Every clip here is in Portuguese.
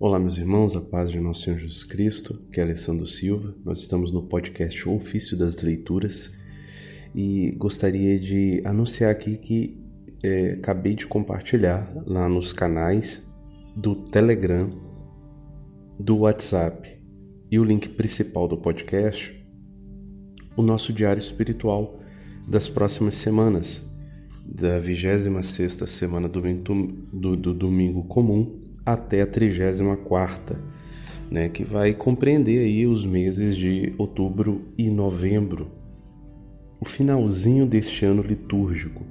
Olá, meus irmãos, a paz de nosso Senhor Jesus Cristo, que é Alessandro Silva. Nós estamos no podcast Ofício das Leituras e gostaria de anunciar aqui que é, acabei de compartilhar lá nos canais do Telegram, do WhatsApp e o link principal do podcast o nosso diário espiritual das próximas semanas, da 26 semana do, do, do domingo comum até a 34 né, que vai compreender aí os meses de outubro e novembro, o finalzinho deste ano litúrgico.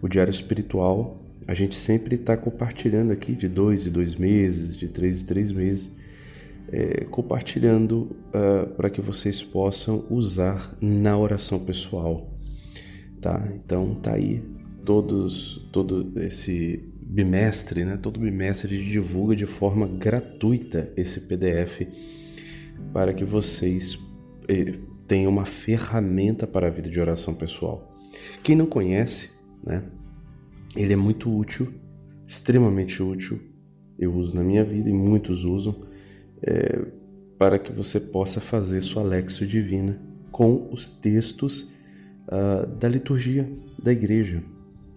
O diário espiritual a gente sempre está compartilhando aqui de dois e dois meses, de três e três meses, é, compartilhando uh, para que vocês possam usar na oração pessoal, tá? Então tá aí todos todo esse bimestre, né? Todo bimestre divulga de forma gratuita esse PDF para que vocês eh, tenham uma ferramenta para a vida de oração pessoal. Quem não conhece, né? Ele é muito útil, extremamente útil. Eu uso na minha vida e muitos usam é, para que você possa fazer sua Lexio Divina com os textos uh, da liturgia da igreja.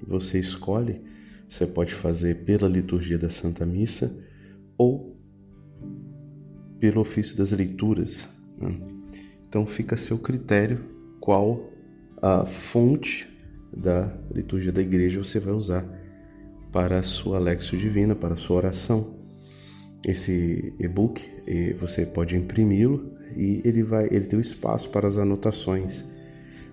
Você escolhe você pode fazer pela liturgia da Santa Missa ou pelo ofício das leituras. Né? Então fica a seu critério qual a fonte da liturgia da igreja você vai usar para a sua Lexio Divina, para a sua oração. Esse e-book você pode imprimi-lo e ele vai, ele tem o espaço para as anotações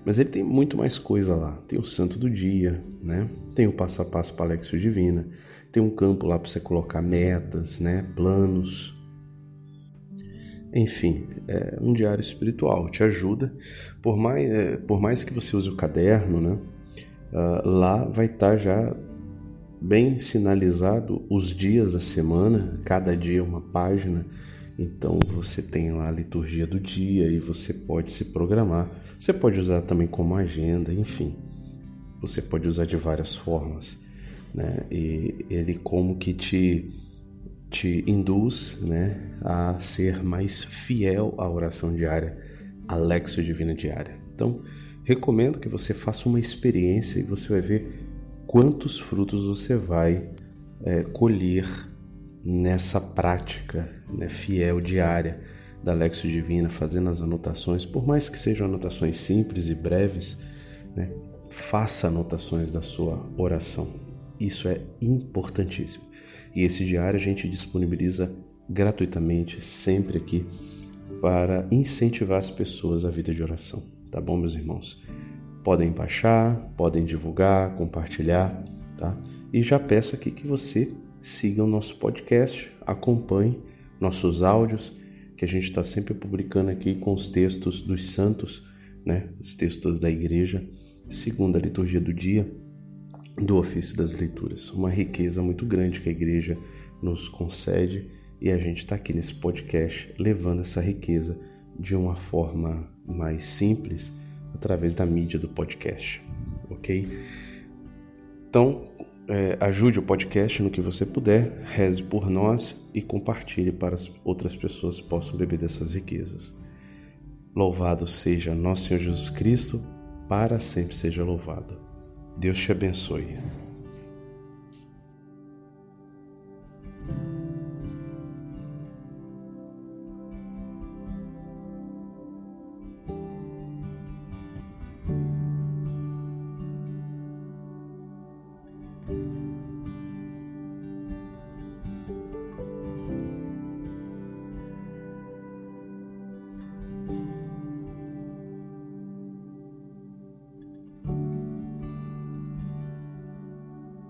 mas ele tem muito mais coisa lá. Tem o santo do dia, né? Tem o passo a passo para Alexio Divina. Tem um campo lá para você colocar metas, né? Planos. Enfim, é um diário espiritual. Te ajuda. Por mais, é, por mais que você use o caderno, né? Uh, lá vai estar tá já bem sinalizado os dias da semana, cada dia uma página então você tem lá a liturgia do dia e você pode se programar. Você pode usar também como agenda, enfim. Você pode usar de várias formas, né? E ele como que te te induz, né, a ser mais fiel à oração diária, à Lexio Divina diária. Então, recomendo que você faça uma experiência e você vai ver quantos frutos você vai é, colher nessa prática né, fiel diária da Lexio Divina, fazendo as anotações, por mais que sejam anotações simples e breves, né, faça anotações da sua oração. Isso é importantíssimo. E esse diário a gente disponibiliza gratuitamente, sempre aqui, para incentivar as pessoas à vida de oração. Tá bom, meus irmãos? Podem baixar, podem divulgar, compartilhar, tá? E já peço aqui que você siga o nosso podcast, acompanhe nossos áudios, que a gente está sempre publicando aqui com os textos dos santos, né? Os textos da igreja, segundo a liturgia do dia, do ofício das leituras. Uma riqueza muito grande que a igreja nos concede e a gente está aqui nesse podcast levando essa riqueza de uma forma mais simples através da mídia do podcast, ok? Então, é, ajude o podcast no que você puder, reze por nós e compartilhe para as outras pessoas possam beber dessas riquezas. Louvado seja nosso Senhor Jesus Cristo, para sempre seja louvado. Deus te abençoe.